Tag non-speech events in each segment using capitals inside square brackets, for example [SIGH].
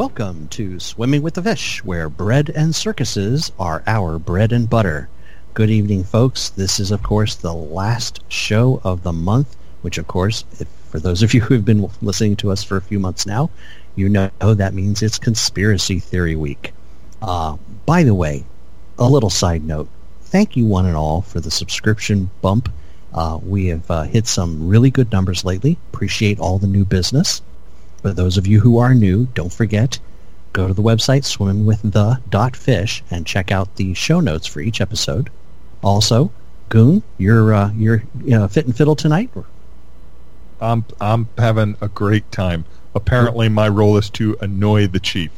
Welcome to Swimming with the Fish, where bread and circuses are our bread and butter. Good evening, folks. This is, of course, the last show of the month, which, of course, if, for those of you [LAUGHS] who have been listening to us for a few months now, you know that means it's Conspiracy Theory Week. Uh, by the way, a little side note. Thank you one and all for the subscription bump. Uh, we have uh, hit some really good numbers lately. Appreciate all the new business. For those of you who are new, don't forget, go to the website swimmingwiththe.fish and check out the show notes for each episode. Also, Goon, you're uh, you're fit and fiddle tonight. I'm I'm having a great time. Apparently, my role is to annoy the chief.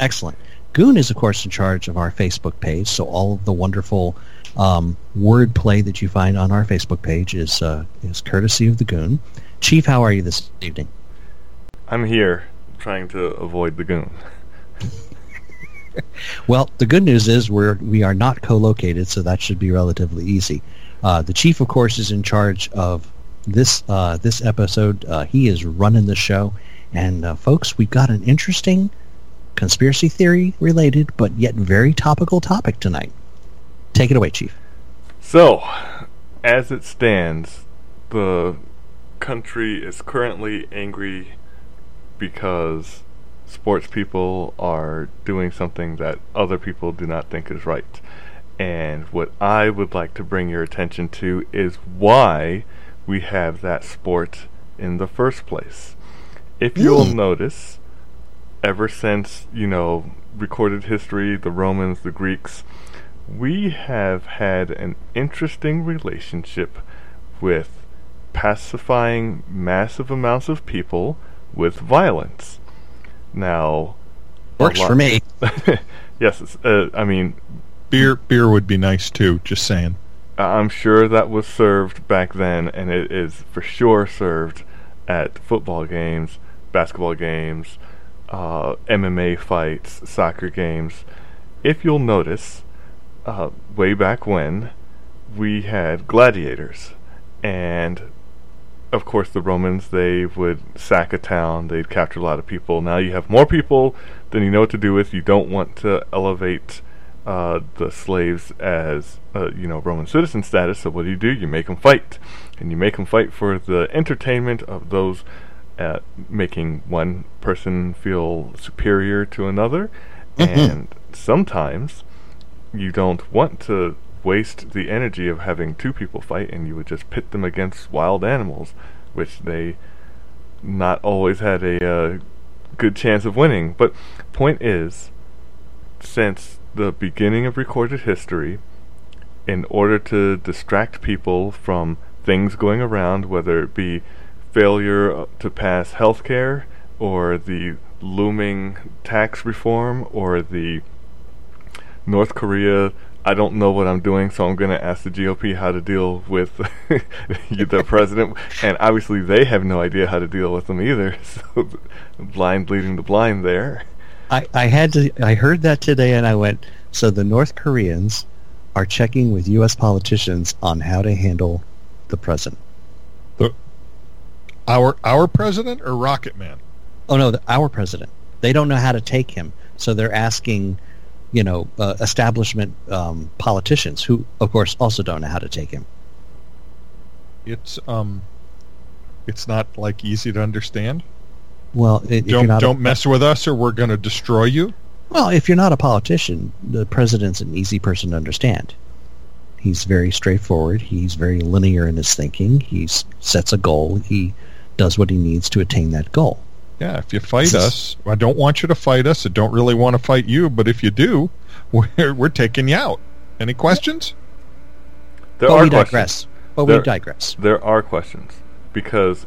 Excellent. Goon is, of course, in charge of our Facebook page, so all of the wonderful um, wordplay that you find on our Facebook page is uh, is courtesy of the Goon. Chief, how are you this evening? I'm here, trying to avoid the goon. [LAUGHS] well, the good news is we're we are not co-located, so that should be relatively easy. Uh, the chief, of course, is in charge of this uh, this episode. Uh, he is running the show, and uh, folks, we've got an interesting conspiracy theory related, but yet very topical topic tonight. Take it away, chief. So, as it stands, the country is currently angry because sports people are doing something that other people do not think is right. And what I would like to bring your attention to is why we have that sport in the first place. If you'll notice, ever since, you know, recorded history, the Romans, the Greeks, we have had an interesting relationship with pacifying massive amounts of people with violence. Now, works for me. [LAUGHS] yes, uh, I mean, beer beer would be nice too. Just saying. I'm sure that was served back then, and it is for sure served at football games, basketball games, uh, MMA fights, soccer games. If you'll notice, uh, way back when, we had gladiators, and of course, the Romans, they would sack a town, they'd capture a lot of people. Now you have more people than you know what to do with. You don't want to elevate uh, the slaves as, uh, you know, Roman citizen status, so what do you do? You make them fight. And you make them fight for the entertainment of those uh, making one person feel superior to another. Mm-hmm. And sometimes you don't want to waste the energy of having two people fight and you would just pit them against wild animals, which they not always had a uh, good chance of winning. But point is, since the beginning of recorded history, in order to distract people from things going around, whether it be failure to pass health care or the looming tax reform or the North Korea I don't know what I'm doing, so I'm going to ask the GOP how to deal with [LAUGHS] the president. And obviously, they have no idea how to deal with them either. [LAUGHS] So, blind leading the blind there. I, I had to. I heard that today, and I went. So the North Koreans are checking with U.S. politicians on how to handle the president. The our our president or Rocket Man? Oh no, the, our president. They don't know how to take him, so they're asking you know, uh, establishment um, politicians who, of course, also don't know how to take him. It's um, it's not like easy to understand. Well, it, don't don't a, mess with us, or we're going to destroy you. Well, if you're not a politician, the president's an easy person to understand. He's very straightforward. He's very linear in his thinking. He sets a goal. He does what he needs to attain that goal. Yeah, if you fight us, I don't want you to fight us. I don't really want to fight you, but if you do, [LAUGHS] we're we're taking you out. Any questions? There but are we questions. digress. But there, we digress. There are questions because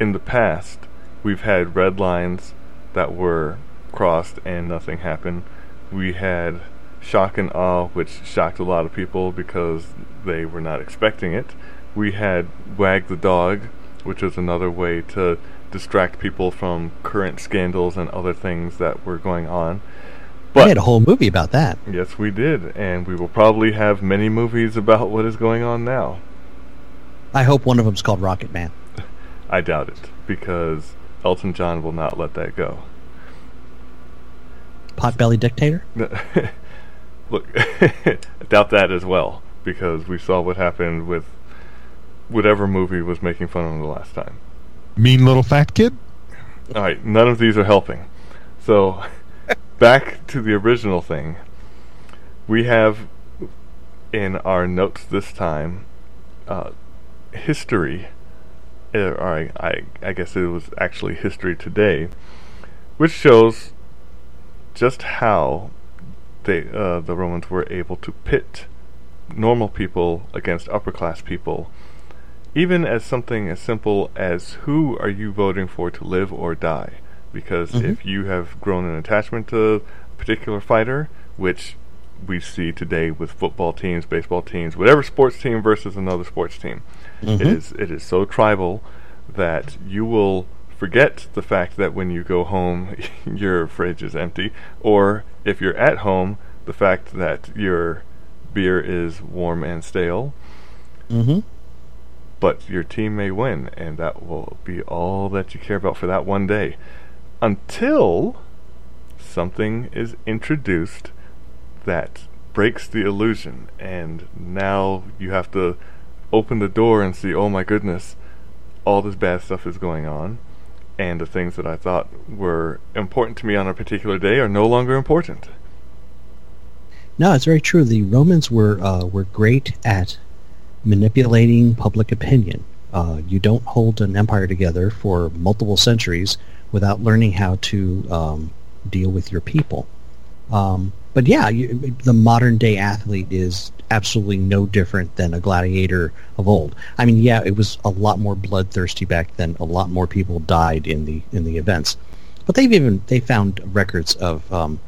in the past we've had red lines that were crossed and nothing happened. We had shock and awe, which shocked a lot of people because they were not expecting it. We had wag the dog, which was another way to distract people from current scandals and other things that were going on. But we had a whole movie about that. Yes, we did, and we will probably have many movies about what is going on now. I hope one of them's called Rocket Man. [LAUGHS] I doubt it because Elton John will not let that go. Potbelly dictator? [LAUGHS] Look, [LAUGHS] I doubt that as well because we saw what happened with whatever movie was making fun of him the last time. Mean little fat kid? All right, none of these are helping. So, [LAUGHS] back to the original thing. We have in our notes this time uh, history, uh, or I, I, I guess it was actually history today, which shows just how they uh, the Romans were able to pit normal people against upper class people even as something as simple as who are you voting for to live or die? Because mm-hmm. if you have grown an attachment to a particular fighter, which we see today with football teams, baseball teams, whatever sports team versus another sports team, mm-hmm. it is it is so tribal that you will forget the fact that when you go home [LAUGHS] your fridge is empty, or if you're at home, the fact that your beer is warm and stale. Mm-hmm but your team may win, and that will be all that you care about for that one day. Until something is introduced that breaks the illusion, and now you have to open the door and see, oh my goodness, all this bad stuff is going on, and the things that I thought were important to me on a particular day are no longer important. No, it's very true. The Romans were uh, were great at manipulating public opinion. Uh, you don't hold an empire together for multiple centuries without learning how to um, deal with your people. Um, but yeah, you, the modern day athlete is absolutely no different than a gladiator of old. I mean, yeah, it was a lot more bloodthirsty back then. A lot more people died in the in the events. But they've even they found records of um,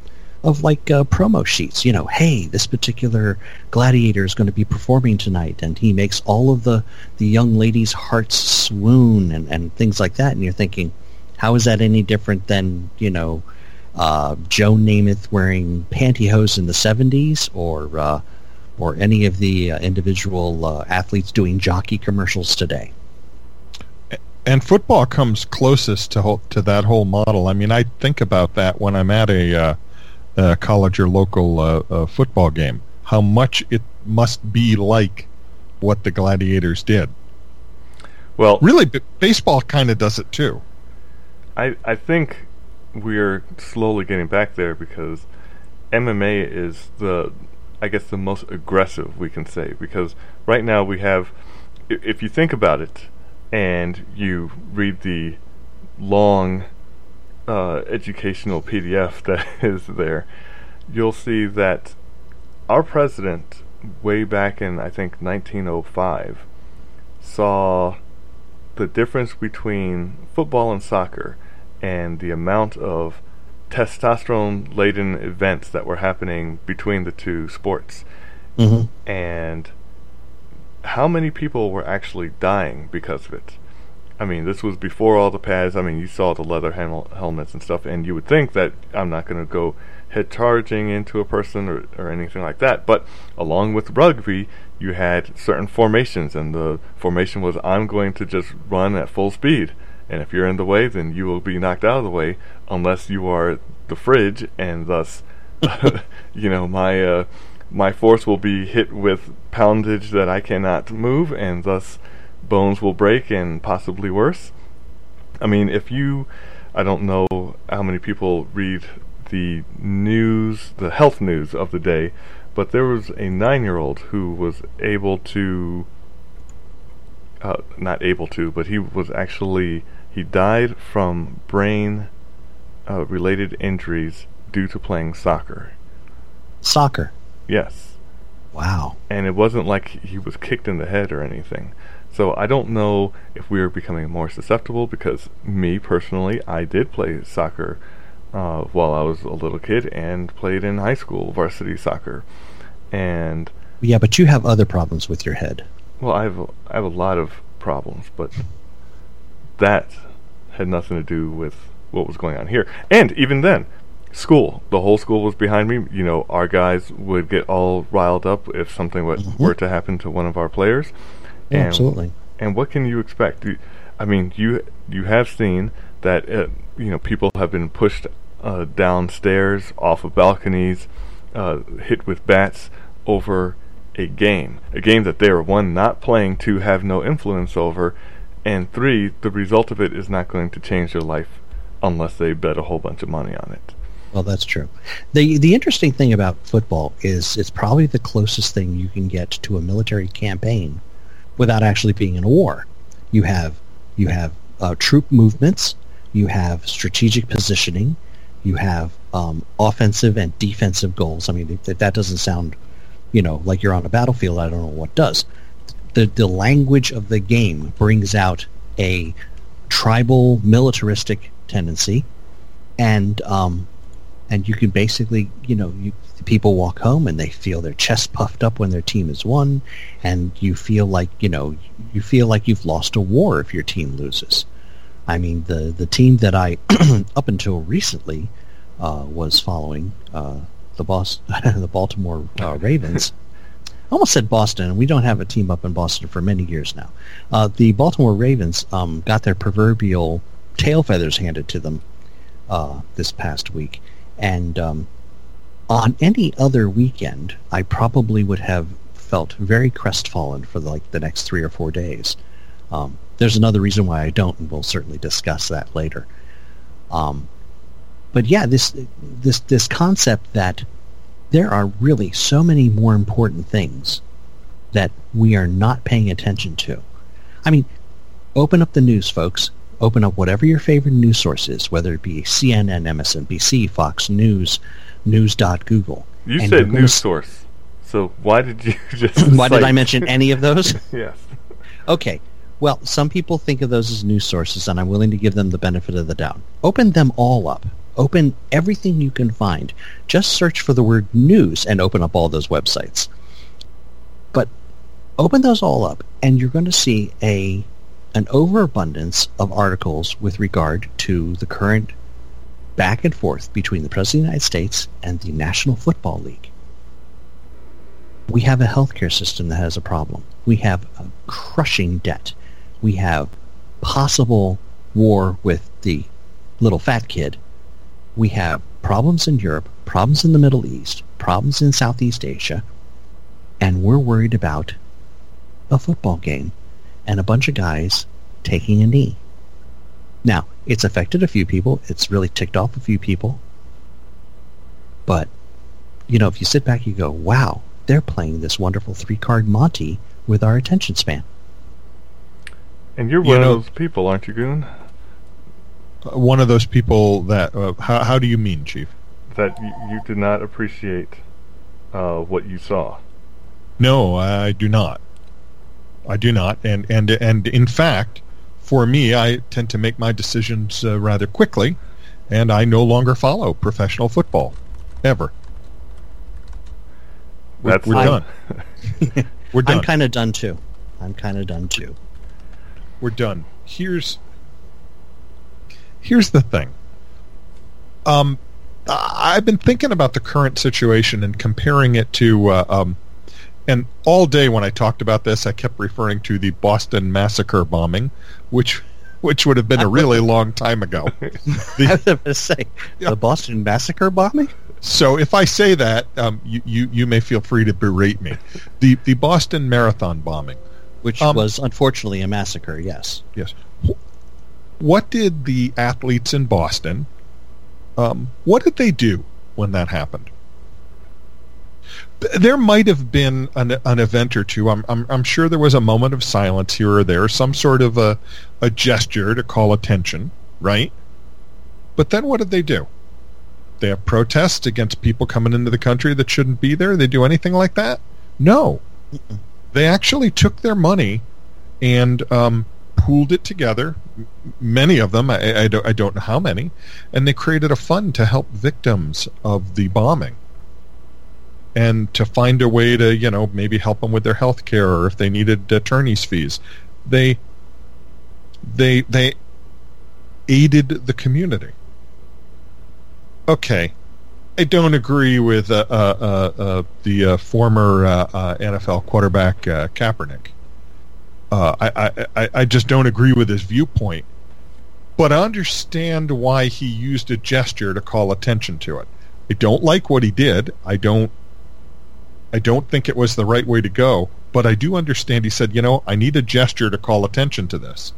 of like uh, promo sheets. You know, hey, this particular gladiator is going to be performing tonight, and he makes all of the the young ladies' hearts swoon and and things like that. And you're thinking, how is that any different than you know? Uh, Joe Namath wearing pantyhose in the 70s, or uh, or any of the uh, individual uh, athletes doing jockey commercials today. And football comes closest to ho- to that whole model. I mean, I think about that when I'm at a uh, uh, college or local uh, uh, football game. How much it must be like what the Gladiators did. Well, really, b- baseball kind of does it too. I I think we're slowly getting back there because MMA is the I guess the most aggressive we can say because right now we have if you think about it and you read the long uh, educational PDF [LAUGHS] that is there, you'll see that our president, way back in I think 1905, saw the difference between football and soccer and the amount of testosterone laden events that were happening between the two sports. Mm-hmm. And how many people were actually dying because of it. I mean, this was before all the pads. I mean, you saw the leather hel- helmets and stuff, and you would think that I'm not going to go head charging into a person or, or anything like that. But along with rugby, you had certain formations, and the formation was I'm going to just run at full speed. And if you're in the way, then you will be knocked out of the way unless you are the fridge, and thus, [LAUGHS] you know, my uh, my force will be hit with poundage that I cannot move, and thus bones will break and possibly worse. I mean, if you, I don't know how many people read the news, the health news of the day, but there was a nine year old who was able to, uh, not able to, but he was actually, he died from brain uh, related injuries due to playing soccer. Soccer? Yes. Wow. And it wasn't like he was kicked in the head or anything. So I don't know if we are becoming more susceptible because me personally, I did play soccer uh, while I was a little kid and played in high school varsity soccer. And yeah, but you have other problems with your head. Well, I have a, I have a lot of problems, but that had nothing to do with what was going on here. And even then, school, the whole school was behind me. You know, our guys would get all riled up if something mm-hmm. were to happen to one of our players and, absolutely. And what can you expect? I mean, you you have seen that uh, you know people have been pushed uh, downstairs, off of balconies, uh, hit with bats over a game. A game that they are, one, not playing, two, have no influence over, and three, the result of it is not going to change their life unless they bet a whole bunch of money on it. Well, that's true. the The interesting thing about football is it's probably the closest thing you can get to a military campaign without actually being in a war. You have you have uh, troop movements, you have strategic positioning, you have um, offensive and defensive goals. I mean, if that doesn't sound, you know, like you're on a battlefield, I don't know what does. The the language of the game brings out a tribal militaristic tendency, and um, and you can basically, you know, you, people walk home and they feel their chest puffed up when their team has won, and you feel like, you know, you feel like you've lost a war if your team loses. I mean, the the team that I, [CLEARS THROAT] up until recently, uh, was following uh, the Boston, [LAUGHS] the Baltimore uh, [LAUGHS] Ravens. I almost said Boston, and we don't have a team up in Boston for many years now. Uh, the Baltimore Ravens um, got their proverbial tail feathers handed to them uh, this past week, and um, on any other weekend, I probably would have felt very crestfallen for like the next three or four days. Um, there's another reason why I don't, and we'll certainly discuss that later. Um, but yeah, this this this concept that there are really so many more important things that we are not paying attention to. I mean, open up the news, folks open up whatever your favorite news source is, whether it be CNN, MSNBC, Fox News, News.Google. You said news source. So why did you [LAUGHS] just [LAUGHS] Why did I mention any of those? [LAUGHS] yes. Okay. Well, some people think of those as news sources, and I'm willing to give them the benefit of the doubt. Open them all up. Open everything you can find. Just search for the word news and open up all those websites. But open those all up, and you're going to see a an overabundance of articles with regard to the current back and forth between the President of the United States and the National Football League. We have a healthcare system that has a problem. We have a crushing debt. We have possible war with the little fat kid. We have problems in Europe, problems in the Middle East, problems in Southeast Asia, and we're worried about a football game and a bunch of guys taking a knee. Now, it's affected a few people. It's really ticked off a few people. But, you know, if you sit back, you go, wow, they're playing this wonderful three-card Monty with our attention span. And you're one know, of those people, aren't you, Goon? Uh, one of those people that, uh, how, how do you mean, Chief? That y- you did not appreciate uh, what you saw. No, I do not. I do not, and and and in fact, for me, I tend to make my decisions uh, rather quickly, and I no longer follow professional football ever. We're, That's we're done. [LAUGHS] we're done. I'm kind of done too. I'm kind of done too. We're done. Here's here's the thing. Um, I've been thinking about the current situation and comparing it to uh, um, and all day when I talked about this, I kept referring to the Boston massacre bombing, which which would have been a really [LAUGHS] long time ago. The, I was going to say yeah. the Boston massacre bombing. So if I say that, um, you, you you may feel free to berate me. The the Boston Marathon bombing, which um, was unfortunately a massacre. Yes. Yes. What did the athletes in Boston? Um, what did they do when that happened? There might have been an, an event or two. I'm, I'm, I'm sure there was a moment of silence here or there, some sort of a, a gesture to call attention, right? But then what did they do? They have protests against people coming into the country that shouldn't be there. They do anything like that? No. They actually took their money and um, pooled it together. Many of them, I, I, don't, I don't know how many, and they created a fund to help victims of the bombing and to find a way to, you know, maybe help them with their health care or if they needed attorney's fees. They they they aided the community. Okay, I don't agree with uh, uh, uh, uh the uh, former uh, NFL quarterback Kaepernick. I, I I just don't agree with his viewpoint. but I understand why he used a gesture to call attention to it. I don't like what he did. I don't I don't think it was the right way to go, but I do understand he said, you know, I need a gesture to call attention to this.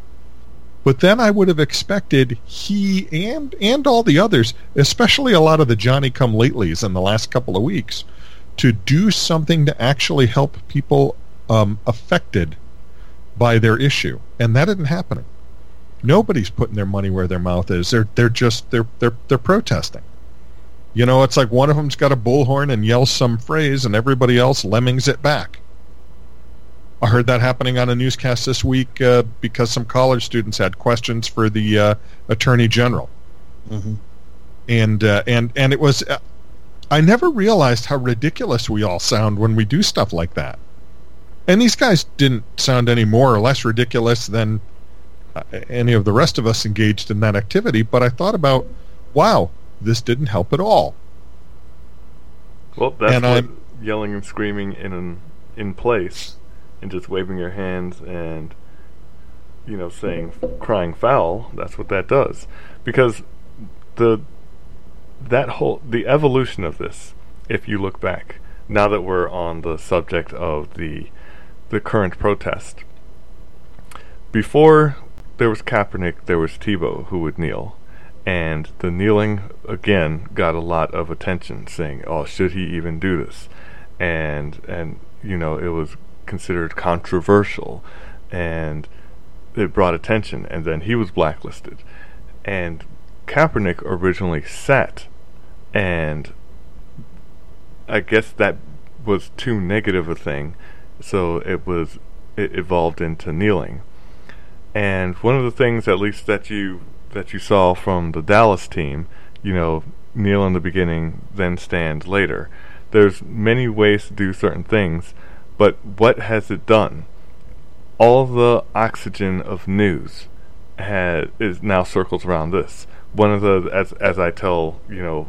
But then I would have expected he and and all the others, especially a lot of the Johnny come latelys in the last couple of weeks, to do something to actually help people um, affected by their issue, and that isn't happening. Nobody's putting their money where their mouth is. They're they're just they're they're they're protesting. You know, it's like one of them's got a bullhorn and yells some phrase, and everybody else lemmings it back. I heard that happening on a newscast this week uh, because some college students had questions for the uh, attorney general, Mm-hmm. and uh, and and it was. Uh, I never realized how ridiculous we all sound when we do stuff like that. And these guys didn't sound any more or less ridiculous than uh, any of the rest of us engaged in that activity. But I thought about, wow, this didn't help at all. Well, that's And what I'm- yelling and screaming in an, in place and just waving your hands and you know saying crying foul. That's what that does because the that whole the evolution of this. If you look back, now that we're on the subject of the the current protest, before there was Kaepernick, there was Tebow who would kneel and the kneeling again got a lot of attention saying oh should he even do this? And and you know it was considered controversial and it brought attention and then he was blacklisted. And Kaepernick originally sat and I guess that was too negative a thing so it was it evolved into kneeling. And one of the things at least that you that you saw from the Dallas team, you know, kneel in the beginning, then stand later. There's many ways to do certain things, but what has it done? All the oxygen of news had is now circles around this. One of the as as I tell, you know,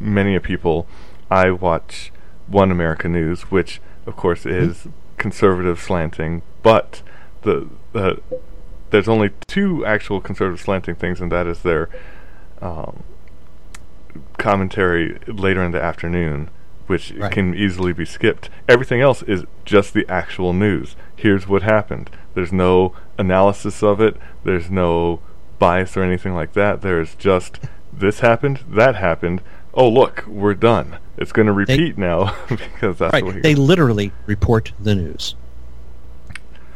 many people, I watch One America News, which of course is mm-hmm. conservative slanting, but the the there's only two actual conservative slanting things, and that is their um, commentary later in the afternoon, which Right. can easily be skipped. Everything else is just the actual news. Here's what happened. There's no analysis of it. There's no bias or anything like that. There's just this happened, that happened. Oh look, we're done. It's going to repeat now [LAUGHS] because that's Right. we They literally report the news.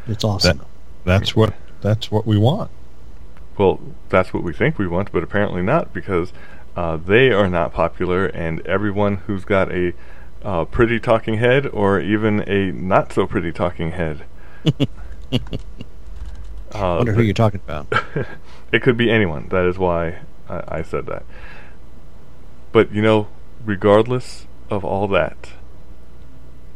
It's awesome. That, that's what that's what we want. Well, that's what we think we want, but apparently not because uh, they are not popular, and everyone who's got a uh, pretty talking head or even a not so pretty talking head. [LAUGHS] I uh, wonder who you're talking about. [LAUGHS] it could be anyone. That is why I, I said that. But you know, regardless of all that,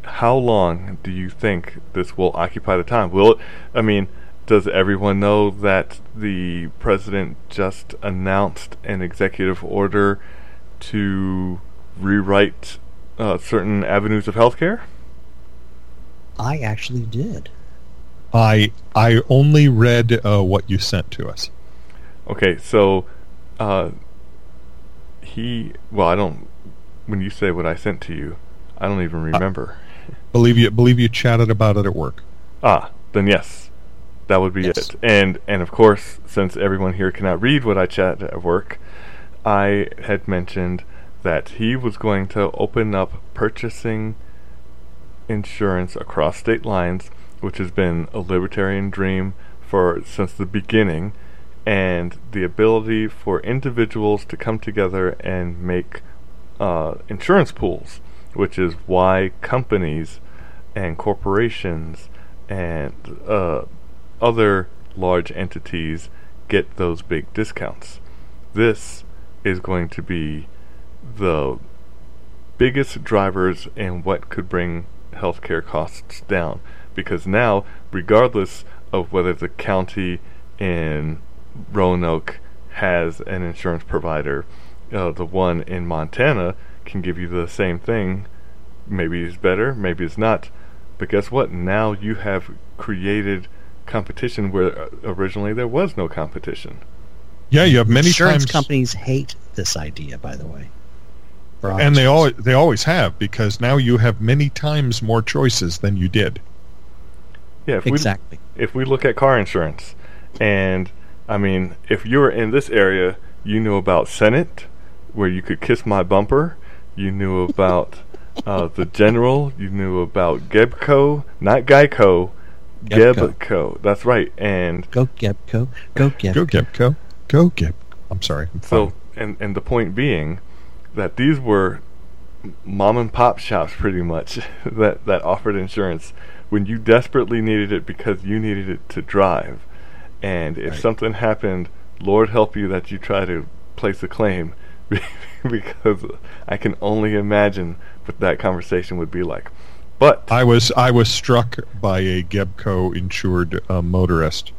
how long do you think this will occupy the time? Will it? I mean, does everyone know that the president just announced an executive order to rewrite uh, certain avenues of healthcare? I actually did. I I only read uh, what you sent to us. Okay, so uh, he. Well, I don't. When you say what I sent to you, I don't even remember. Believe you believe you chatted about it at work. ah, then yes, that would be Yes. it. And and of course, since everyone here cannot read what I chat at work, I had mentioned that he was going to open up purchasing insurance across state lines, which has been a libertarian dream for since the beginning, and the ability for individuals to come together and make uh, insurance pools, which is why companies and corporations and uh, other large entities get those big discounts. This is going to be the biggest drivers in what could bring healthcare costs down. Because now, regardless of whether the county in Roanoke has an insurance provider, uh, the one in Montana can give you the same thing. Maybe it's better, maybe it's not. But guess what? Now you have created competition where uh, originally there was no competition. Yeah, you have many Insurance times, companies hate this idea, by the way. And they obvious always they always have because now you have many times more choices than you did. Yeah, if we Exactly. if we look at car insurance, and I mean, if you were in this area, you knew about Senate, where you could kiss my bumper. You knew about uh, the General. You knew about Gebco, not Geico, Gebco. Gebco. That's right. And Go Gebco. Go Gebco. Go Gepco. Go Gep. I'm sorry. I'm so, and and the point being that these were mom and pop shops, pretty much [LAUGHS] that that offered insurance when you desperately needed it because you needed it to drive. And if Right. something happened, Lord help you that you try to place a claim [LAUGHS] because I can only imagine what that conversation would be like. But I was I was struck by a Gebco insured uh, motorist.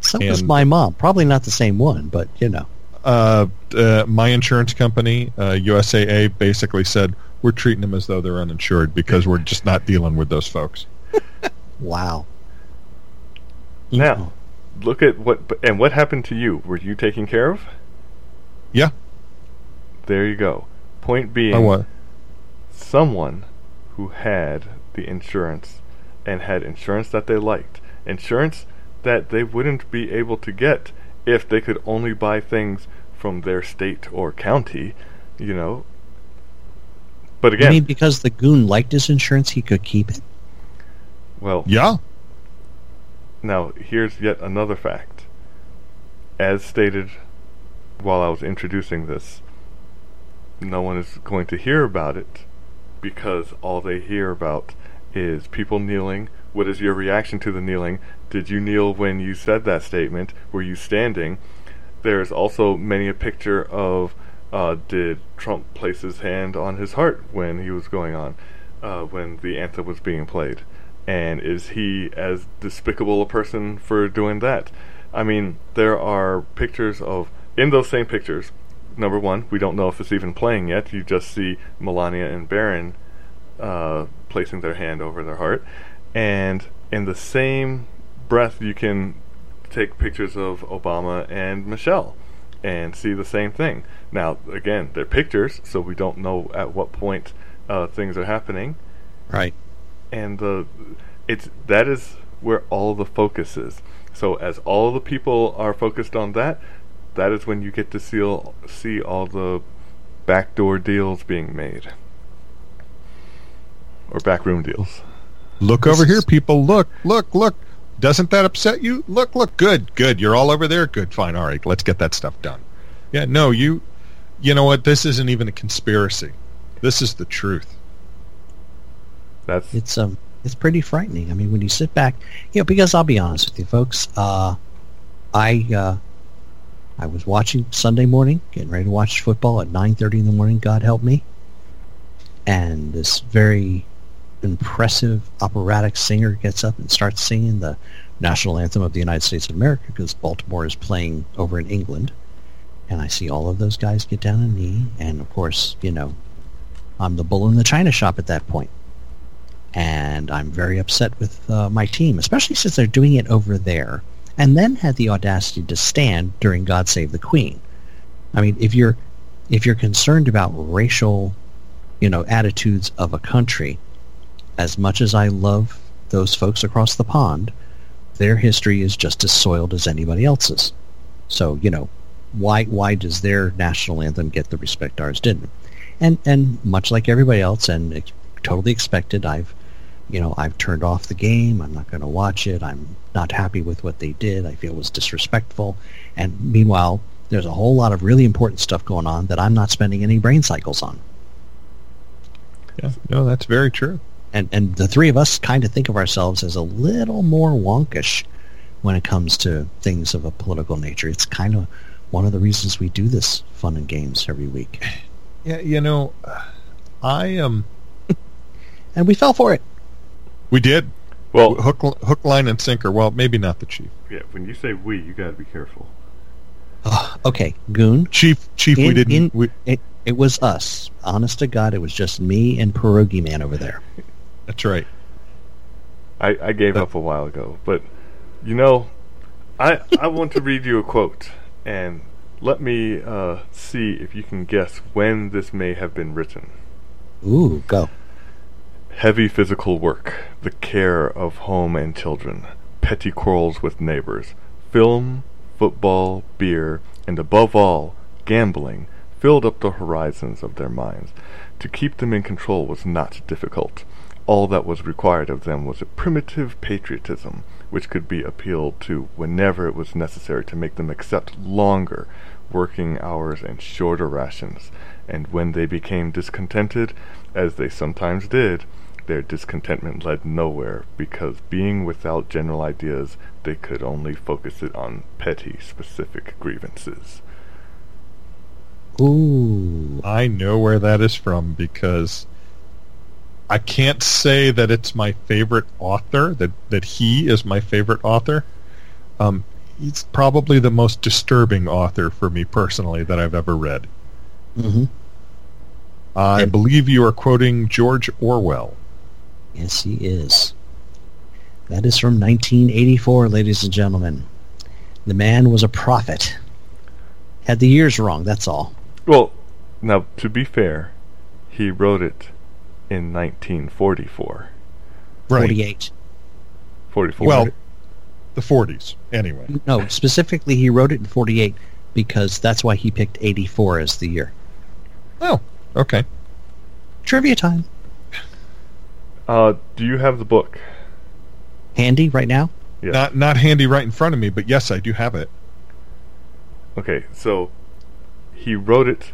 So was my mom. Probably not the same one, but you know. Uh, uh, my insurance company, uh, USAA, basically said we're treating them as though they're uninsured because we're just not dealing with those folks. [LAUGHS] Wow. now, look at what and what happened to you. Were you taken care of? Yeah, There you go. Point being, I someone who had the insurance and had insurance that they liked, insurance that they wouldn't be able to get if they could only buy things from their state or county, you know. But You again, mean because the goon liked his insurance, he could keep it? well, Yeah, now here's yet another fact. As stated while I was introducing this, no one is going to hear about it because all they hear about is people kneeling. What is your reaction to the kneeling? Did you kneel when you said that statement? Were you standing? There's also many a picture of uh, did Trump place his hand on his heart when he was going on, uh, when the anthem was being played? And is he as despicable a person for doing that? I mean, there are pictures of, in those same pictures, number one, we don't know if it's even playing yet. You just see Melania and Barron uh, placing their hand over their heart. And in the same breath, you can take pictures of Obama and Michelle and see the same thing. Now, again, they're pictures, so we don't know at what point uh, things are happening. Right. And uh, it's that is where all the focus is. So as all the people are focused on that, that is when you get to see all, see all the backdoor deals being made, or backroom deals. look This over here, people. Look, look, look. Doesn't that upset you? Look, look. Good, good. You're all over there. Good, fine. All right, let's get that stuff done. Yeah, no, you. You know what? This isn't even a conspiracy. This is the truth. That's It's um it's pretty frightening. I mean, when you sit back, you know, because I'll be honest with you, folks. Uh, I uh, I was watching Sunday morning, getting ready to watch football at nine thirty in the morning. God help me. And this very impressive operatic singer gets up and starts singing the national anthem of the United States of America because Baltimore is playing over in England. And I see all of those guys get down on knee, and of course, you know, I'm the bull in the china shop at that point and I'm very upset with uh, my team, especially since they're doing it over there, and then had the audacity to stand during "God Save the Queen." I mean, if you're if you're concerned about racial, you know, attitudes of a country, as much as I love those folks across the pond, their history is just as soiled as anybody else's. So, you know, why why does their national anthem get the respect ours didn't? And and much like everybody else, and totally expected, I've you know I've turned off the game. I'm not going to watch it. I'm not happy with what they did. I feel it was disrespectful. And meanwhile, there's a whole lot of really important stuff going on that I'm not spending any brain cycles on. Yeah, no, that's very true. and and the three of us kind of think of ourselves as a little more wonkish when it comes to things of a political nature. It's kind of one of the reasons we do this fun and games every week, Yeah, you know, I am. Um, and we fell for it. We did well, hook, hook, line, and sinker. Well, maybe not the chief. yeah. When you say we, you got to be careful. Ugh, okay, Goon. Chief, chief, we didn't. in- we, It, it was us. Honest to God, it was just me and Pierogi Man over there. that's right. I, I gave up a while ago, but you know, I I want to read you a quote, and let me uh, see if you can guess when this may have been written. Ooh, go. Heavy physical work, the care of home and children, petty quarrels with neighbors, film, football, beer, and above all, gambling filled up the horizons of their minds. To keep them in control was not difficult. All that was required of them was a primitive patriotism, which could be appealed to whenever it was necessary to make them accept longer working hours and shorter rations, and when they became discontented, as they sometimes did, their discontentment led nowhere, because being without general ideas, they could only focus it on petty, specific grievances. Ooh. I know where that is from because I can't say that it's my favorite author, that, that he is my favorite author. Um, he's probably the most disturbing author for me personally that I've ever read. Mm-hmm. I believe you are quoting George Orwell. Yes, he is. That is from 1984, ladies and gentlemen. The man was a prophet. Had the years wrong, that's all. Well, now, to be fair, he wrote it in 1944. Right. 48. 44. Well, the 40s, anyway. No, specifically he wrote it in 48 because that's why he picked 84 as the year. Oh, okay. Trivia time. Uh, do you have the book? Handy right now? Yes. Not not handy right in front of me, but yes, I do have it. Okay, so he wrote it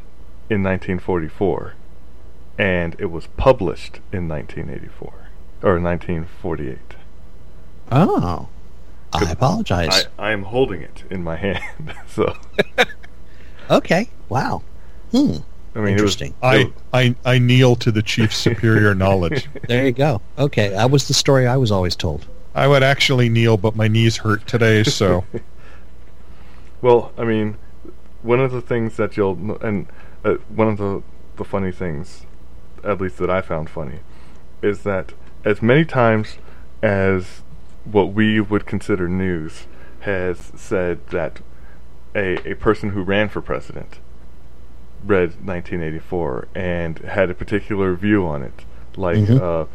in 1944, and it was published in 1984 or 1948. Oh. I apologize. I, I am holding it in my [LAUGHS] hand, so [LAUGHS] okay. Wow. Hmm. I mean, it was, Interesting. I, I I kneel to the chief's superior knowledge. [LAUGHS] There you go. Okay, that was the story I was always told. I would actually kneel, but my knees hurt today, so [LAUGHS] Well, I mean, one of the things that you'll and uh, one of the the funny things, at least that I found funny, is that as many times as what we would consider news has said that a a person who ran for president read 1984 and had a particular view on it, like, Mhm. uh,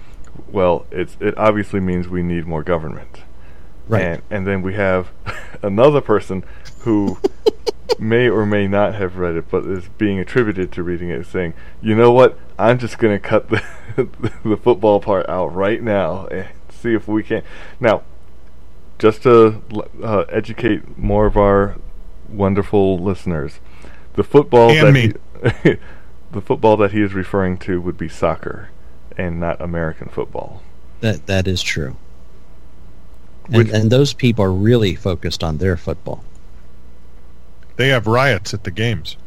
well, it's it obviously means we need more government. Right. And, and then we have [LAUGHS] another person who [LAUGHS] may or may not have read it, but is being attributed to reading it, saying, "You know what? I'm just going to cut the [LAUGHS] the football part out right now and see if we can." Now, just to uh, educate more of our wonderful listeners, the football And that me. He, [LAUGHS] the football that he is referring to would be soccer, and not American football. That that is true. And, Which- and those people are really focused on their football. they have riots at the games.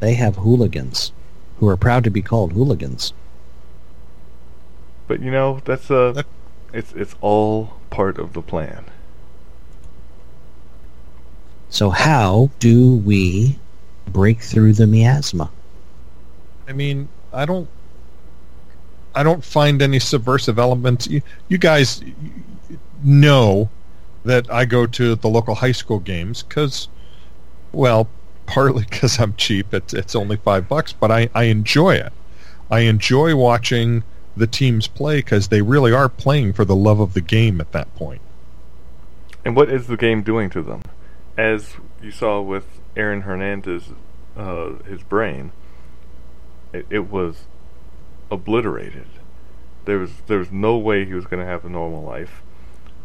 They have hooligans who are proud to be called hooligans. But you know, that's a That- it's it's all part of the plan. So how do we break through the miasma? I mean, I don't I don't find any subversive elements. You, you guys know that I go to the local high school games because, well, partly [LAUGHS] because I'm cheap. It's it's only five bucks, but I I enjoy it. I enjoy watching the teams play because they really are playing for the love of the game at that point. And what is the game doing to them? As you saw with Aaron Hernandez, uh, his brain, it, it was obliterated. There was there was no way he was going to have a normal life.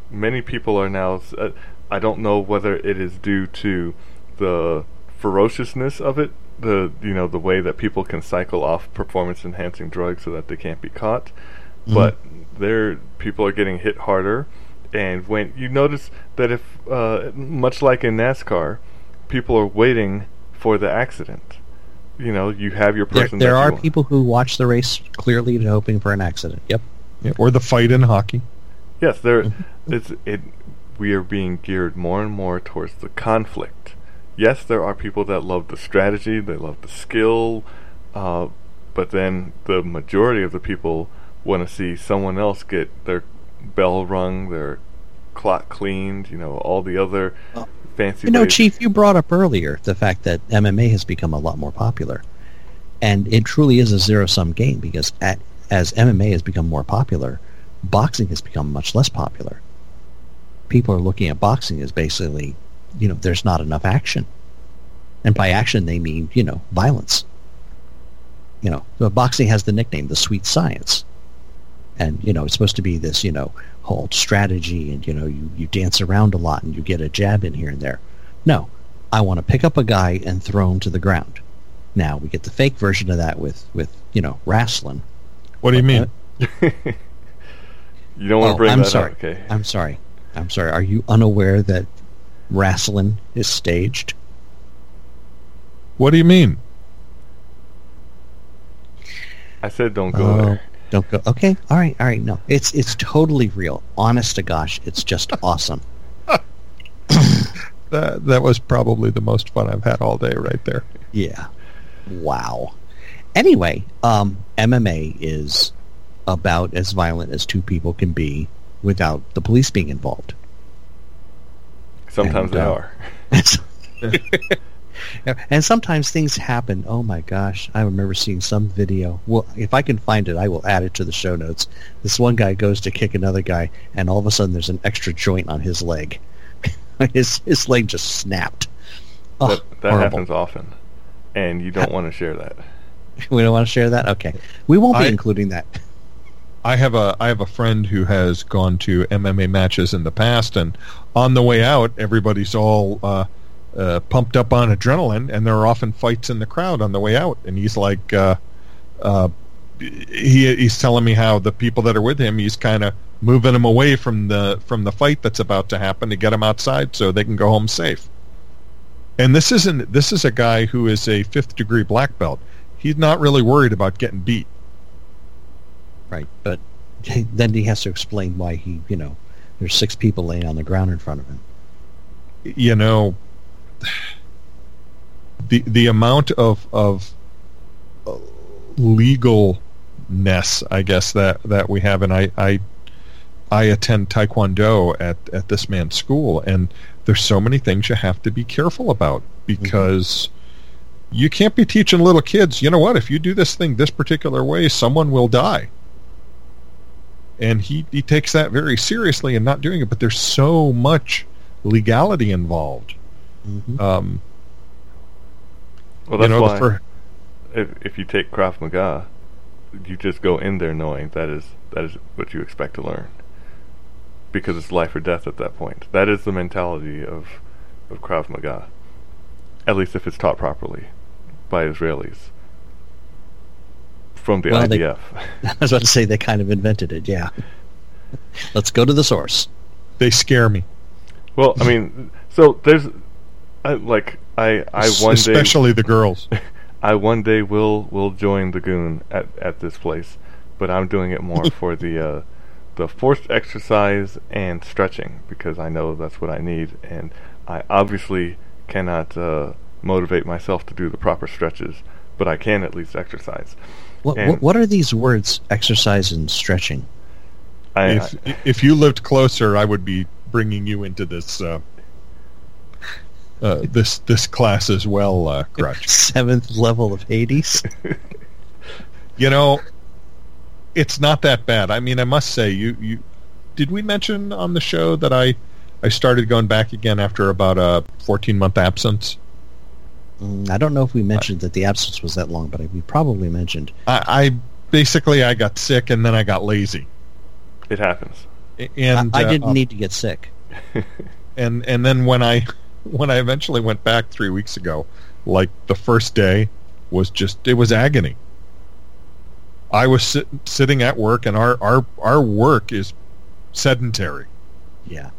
Many people are now. Uh, I don't know whether it is due to the ferociousness of it, the you know the way that people can cycle off performance enhancing drugs so that they can't be caught, Mhm. but there people are getting hit harder. And when you notice that if, uh, much like in NASCAR, people are waiting for the accident. You know, you have your There, person. there that are you want. people who watch the race clearly hoping for an accident. Yep. Yeah, or the fight in hockey. Yes, there. Mm-hmm. It's it. We are being geared more and more towards the conflict. Yes, there are people that love the strategy, they love the skill, uh, but then the majority of the people want to see someone else get their bell rung, their clock cleaned. You know, all the other Oh. Fancy. You know, ways. Chief, you brought up earlier the fact that MMA has become a lot more popular. And it truly is a zero-sum game because at, as MMA has become more popular, boxing has become much less popular. People are looking at boxing as basically, you know, there's not enough action. And by action, they mean, you know, violence. You know, so boxing has the nickname, the sweet science. And, you know, it's supposed to be this, you know, whole strategy and, you know, you, you dance around a lot and you get a jab in here and there. No, I want to pick up a guy and throw him to the ground. Now, we get the fake version of that with, with you know, wrestling. What do you mean? [LAUGHS] You don't want to Oh, bring I'm that sorry. up, okay? I'm sorry. I'm sorry. Are you unaware that wrestling is staged? What do you mean? I said don't go Oh, there. Don't go. Okay. All right. All right. No, it's it's totally real. Honest to gosh, it's just [LAUGHS] awesome. That that was probably the most fun I've had all day right there. Yeah. Wow. Anyway, um, MMA is about as violent as two people can be without the police being involved. Sometimes and, they uh, are. [LAUGHS] [LAUGHS] and sometimes things happen. Oh my gosh! I remember seeing some video. Well, if I can find it, I will add it to the show notes. This one guy goes to kick another guy, and all of a sudden, there's an extra joint on his leg. [LAUGHS] his his leg just snapped. Oh, that that happens often, and you don't want to share that. [LAUGHS] We don't want to share that. Okay, we won't be I- including that. I have a I have a friend who has gone to MMA matches in the past, and on the way out, everybody's all uh, uh, pumped up on adrenaline, and there are often fights in the crowd on the way out. And he's like, uh, uh, he he's telling me how the people that are with him, he's kind of moving them away from the from the fight that's about to happen to get them outside so they can go home safe. And this isn't this is a guy who is a fifth degree black belt. He's not really worried about getting beat. Right, but [LAUGHS] then he has to explain why he, you know, there's six people laying on the ground in front of him. you know the the amount of of uh, legalness I guess that that we have and I I I attend taekwondo at at this man's school and there's so many things you have to be careful about because you can't be teaching little kids you know what? If you do this thing this particular way someone will die. And he he takes that very seriously and not doing it but there's so much legality involved Mm-hmm. um, Well, you that's know, why fir- if if you take Krav Maga, you just go in there knowing that is that is what you expect to learn, because it's life or death at that point. That is the mentality of of Krav Maga, at least if it's taught properly by Israelis from the Well, they- IDF. [LAUGHS] I was about to say they kind of invented it. Yeah. Let's go to the source. they scare me, well, I mean, so there's, I, like I I Es- one day especially the girls. [LAUGHS] I one day will will join the goon at, at this place, but I'm doing it more [LAUGHS] for the uh, the forced exercise and stretching because I know that's what I need, and I obviously cannot uh, motivate myself to do the proper stretches, but I can at least exercise. What, And- what, what are these words, exercise and stretching? I, if if you lived closer, I would be bringing you into this uh, uh, this this class as well, uh, Grudge. [LAUGHS] Seventh level of Hades? [LAUGHS] you know, it's not that bad. I mean, I must say, you you did we mention on the show that I I started going back again after about a 14 month absence. Mm, I don't know if we mentioned that the absence was that long, but we probably mentioned. I, I basically I got sick and then I got lazy. it happens. And I, I uh, didn't uh, need to get sick. [LAUGHS] and and then when I when I eventually went back three weeks ago, like the first day was just it was agony. I was sit, sitting at work, and our our our work is sedentary, Yeah.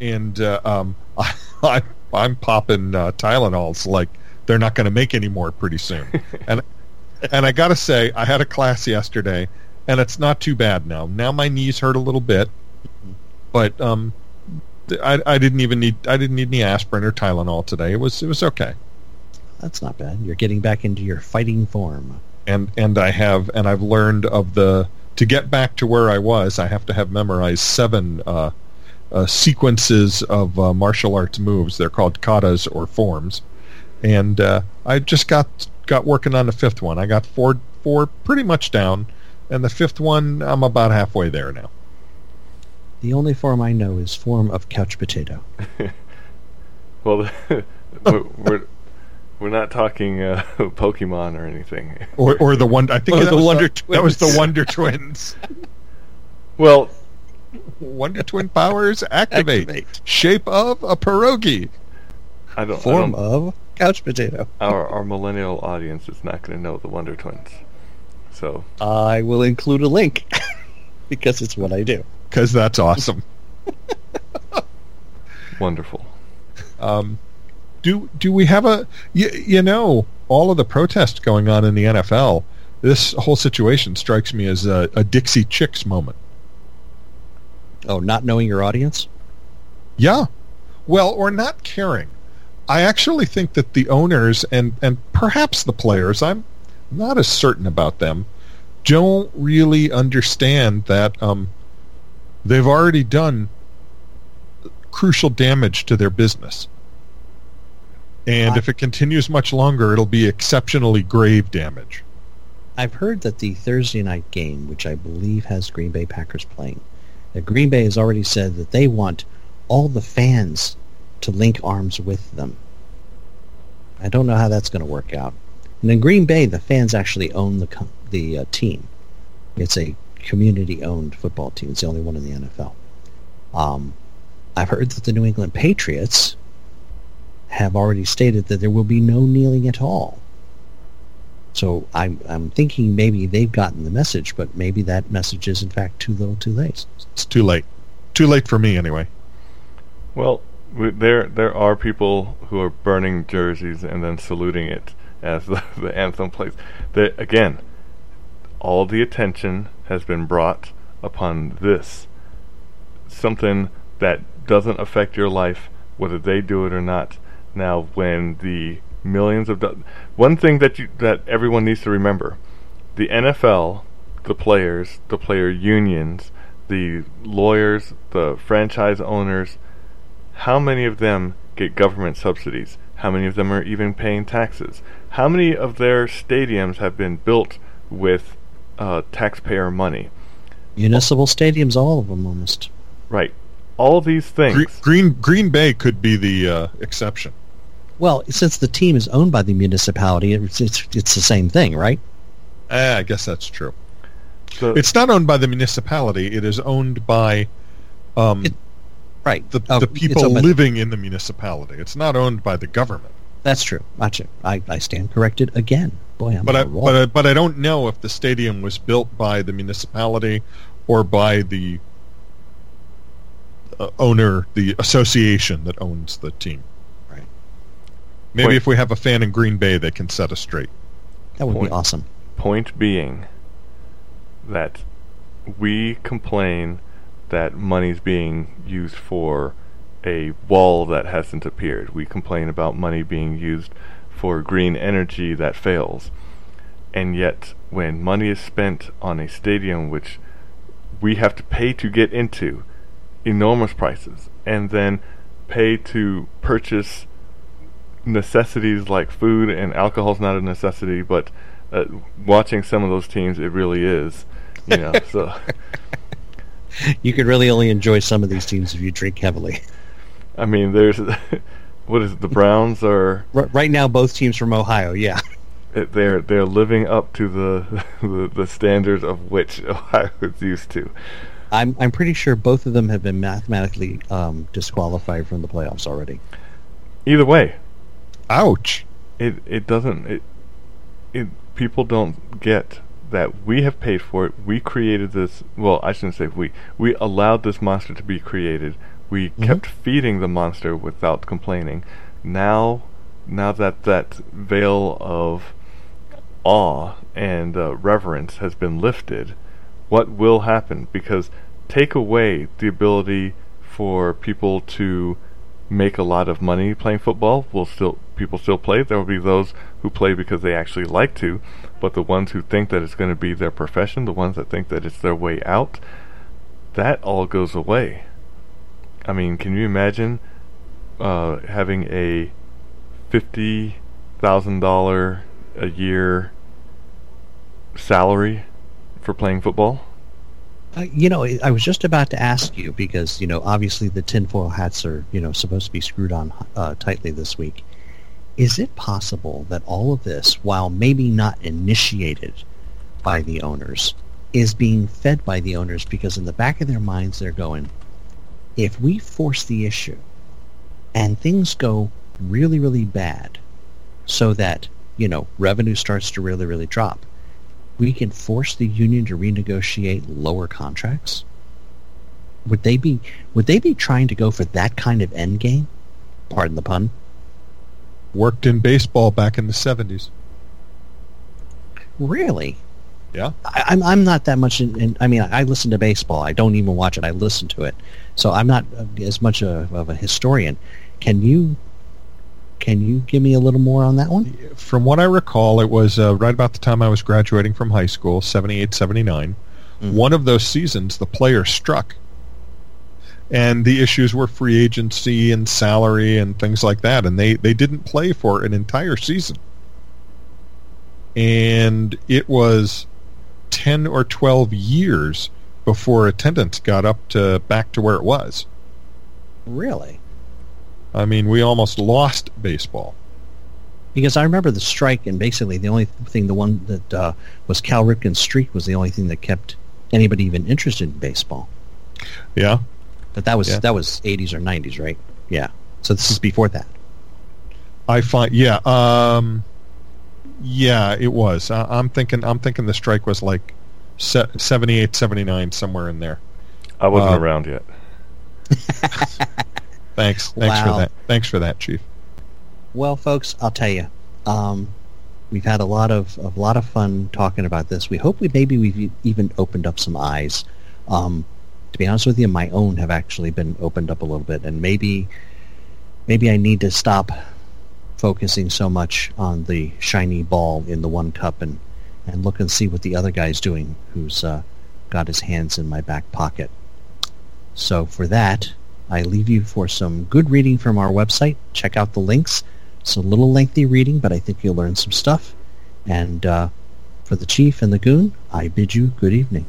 and uh, um, [LAUGHS] I, I I'm popping uh, Tylenols like they're not going to make any more pretty soon, [LAUGHS] and and I got to say I had a class yesterday, and it's not too bad now. Now my knees hurt a little bit, but um, I, I didn't even need I didn't need any aspirin or Tylenol today. It was it was okay. That's not bad. You're getting back into your fighting form. And and I have and I've learned of the to get back to where I was. I have to have memorized seven uh, uh, sequences of uh, martial arts moves. They're called katas or forms, and uh, I just got got working on the fifth one. I got four four pretty much down, and the fifth one I'm about halfway there now. The only form I know is form of couch potato. [LAUGHS] well, [LAUGHS] we're, we're we're not talking uh, [LAUGHS] Pokemon or anything. Or or the one I think Or that the was Wonder That was the Twins. Wonder Twins. Well, Wonder Twin powers activate. Activate. Shape of a pierogi. I don't. I Form don't of couch potato. our our millennial audience is not going to know the Wonder Twins. So I will include a link because it's what I do. Because that's awesome. [LAUGHS] wonderful. Um, do do we have a you, you know all of the protests going on in the NFL? This whole situation strikes me as a, a Dixie Chicks moment. Oh, not knowing your audience? Yeah, well, or not caring. I actually think that the owners and and perhaps the players, I'm not as certain about them, don't really understand that um, they've already done crucial damage to their business. And if it continues much longer, it'll be exceptionally grave damage. I've heard that the Thursday night game, which I believe has Green Bay Packers playing, that Green Bay has already said that they want all the fans to link arms with them. I don't know how that's going to work out. And in Green Bay, the fans actually own the the uh, team. It's a community-owned football team. It's the only one in the NFL. Um, I've heard that the New England Patriots have already stated that there will be no kneeling at all. So I'm I'm thinking maybe they've gotten the message, but maybe that message is in fact too little, too late. It's too late. Too late for me, anyway. Well, w- there there are people who are burning jerseys and then saluting it as [LAUGHS] the, the anthem plays. That again, all the attention has been brought upon this something that doesn't affect your life, whether they do it or not. Now, when the millions of do- one thing that you that everyone needs to remember, the NFL, the players, the player unions, the lawyers, the franchise owners, how many of them get government subsidies? How many of them are even paying taxes? How many of their stadiums have been built with uh, taxpayer money? Municipal stadiums, all of them almost. Right. All these things. Green Green, Green Bay could be the uh, exception. Well, since the team is owned by the municipality, it's it's, it's the same thing, right? Ah, I guess that's true. So- It's not owned by the municipality. It is owned by um, It- Right. the, Oh, the people owned by the- living in the municipality. It's not owned by the government. That's true. Gotcha. I, I stand corrected again. Boy, I'm But on I, a but I, but I don't know if the stadium was built by the municipality or by the uh, owner, the association that owns the team. Right. Maybe Wait. if we have a fan in Green Bay, they can set us straight. that would point. be awesome. Point being that we complain that money's being used for a wall that hasn't appeared. We complain about money being used for green energy that fails. And yet, when money is spent on a stadium which we have to pay to get into, enormous prices, and then pay to purchase necessities like food and alcohol is not a necessity, but uh, watching some of those teams, it really is. You know, so [LAUGHS] You could really only enjoy some of these teams if you drink heavily. I mean, there's what is it? The Browns are [LAUGHS] right now, both teams from Ohio, yeah. [LAUGHS] they're they're living up to the [LAUGHS] the, the standards of which Ohio is used to. I'm I'm pretty sure both of them have been mathematically um, disqualified from the playoffs already. Either way, Ouch. it it doesn't it it people don't get that we have paid for it. We created this. Well, I shouldn't say we. We allowed this monster to be created. We kept feeding the monster without complaining. Now, now that that veil of awe and uh, reverence has been lifted, what will happen? Because take away the ability for people to make a lot of money playing football. Will still people still play? There will be those who play because they actually like to, but the ones who think that it's going to be their profession, the ones that think that it's their way out, that all goes away. I mean, can you imagine uh, having a fifty thousand dollar a year salary for playing football? Uh, you know, I was just about to ask you because you know, obviously the tinfoil hats are you know supposed to be screwed on uh, tightly this week. Is it possible that all of this, while maybe not initiated by the owners, is being fed by the owners because in the back of their minds they're going, if we force the issue and things go really, really bad so that, you know, revenue starts to really, really drop, we can force the union to renegotiate lower contracts? Would they be would they be trying to go for that kind of end game? Pardon the pun. Worked in baseball back in the 70s. Really? Yeah. I, I'm I'm not that much in, in. I mean, I listen to baseball. I don't even watch it. I listen to it. So I'm not uh, as much a, of a historian. Can you can you give me a little more on that one? From what I recall, it was uh, right about the time I was graduating from high school, 78, 79. Mhm. One of those seasons, the player struck. And the issues were free agency and salary and things like that. And they, they didn't play for an entire season. And it was 10 or 12 years before attendance got up to back to where it was. Really? I mean, we almost lost baseball. Because I remember the strike, and basically the only thing, the one that uh, was Cal Ripken's streak, was the only thing that kept anybody even interested in baseball. Yeah. But that was Yeah. that was 80s or 90s, right? Yeah. So this is before that. I find, yeah, um, yeah, it was. I, I'm thinking, I'm thinking the strike was like se- 78, 79, somewhere in there. I wasn't Uh, around yet. [LAUGHS] Thanks, thanks Wow. for that. Thanks for that, Chief. Well, folks, I'll tell you, um, we've had a lot of a lot of fun talking about this. We hope we maybe we've e- even opened up some eyes. Um, to be honest with you, my own have actually been opened up a little bit, and maybe maybe I need to stop focusing so much on the shiny ball in the one cup and and look and see what the other guy's doing, who's uh, got his hands in my back pocket. So for that, I leave you for some good reading from our website. Check out the links. It's a little lengthy reading, but I think you'll learn some stuff. And uh, for the chief and the goon, I bid you good evening.